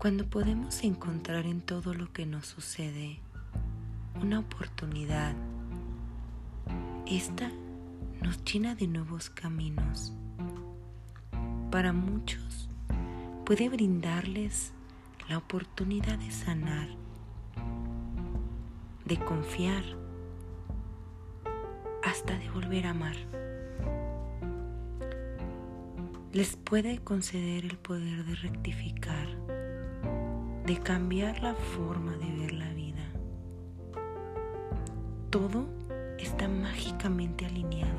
Cuando podemos encontrar en todo lo que nos sucede una oportunidad, esta nos llena de nuevos caminos. Para muchos puede brindarles la oportunidad de sanar, de confiar, hasta de volver a amar. Les puede conceder el poder de rectificar de cambiar la forma de ver la vida. Todo está mágicamente alineado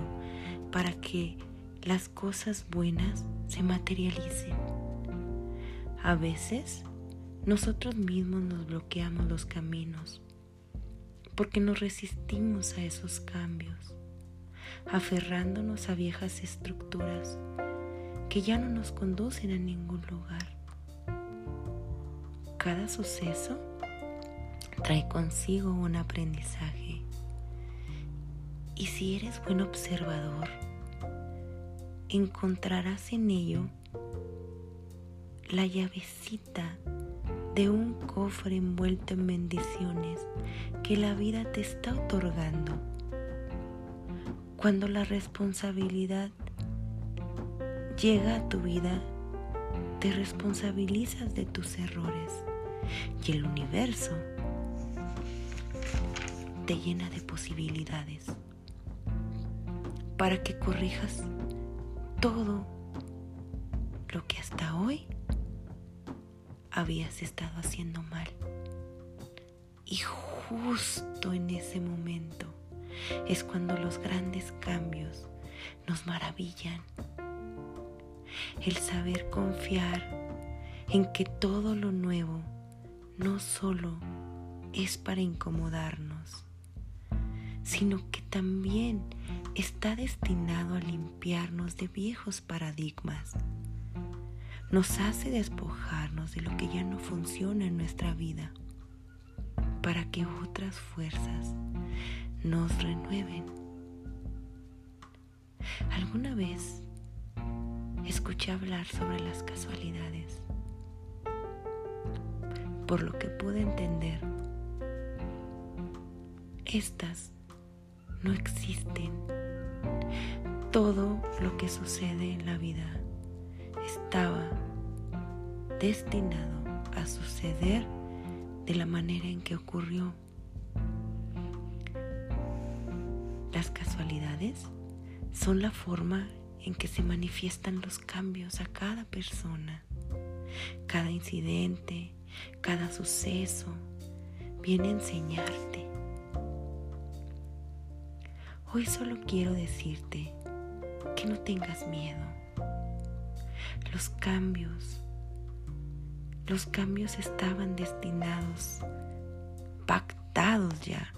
para que las cosas buenas se materialicen. A veces nosotros mismos nos bloqueamos los caminos porque nos resistimos a esos cambios, aferrándonos a viejas estructuras que ya no nos conducen a ningún lugar. Cada suceso trae consigo un aprendizaje. Y si eres buen observador, encontrarás en ello la llavecita de un cofre envuelto en bendiciones que la vida te está otorgando. Cuando la responsabilidad llega a tu vida, te responsabilizas de tus errores y el universo te llena de posibilidades para que corrijas todo lo que hasta hoy habías estado haciendo mal. Y justo en ese momento es cuando los grandes cambios nos maravillan. El saber confiar en que todo lo nuevo no solo es para incomodarnos, sino que también está destinado a limpiarnos de viejos paradigmas. Nos hace despojarnos de lo que ya no funciona en nuestra vida para que otras fuerzas nos renueven. ¿Alguna vez escuché hablar sobre las casualidades? Por lo que pude entender, estas no existen. Todo lo que sucede en la vida estaba destinado a suceder de la manera en que ocurrió. Las casualidades son la forma en que se manifiestan los cambios a cada persona. Cada incidente, cada suceso viene a enseñarte. Hoy solo quiero decirte que no tengas miedo. Los cambios, los cambios estaban destinados, pactados ya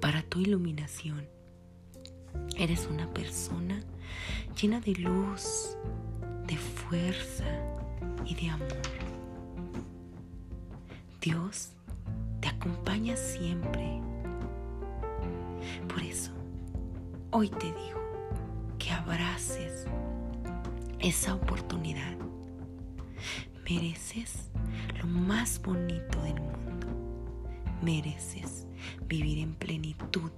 para tu iluminación. Eres una persona llena de luz, de fuerza y de amor. Dios te acompaña siempre. Por eso, hoy te digo que abraces esa oportunidad. Mereces lo más bonito del mundo. Mereces vivir en plenitud.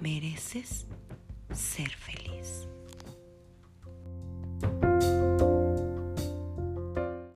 Mereces ser feliz.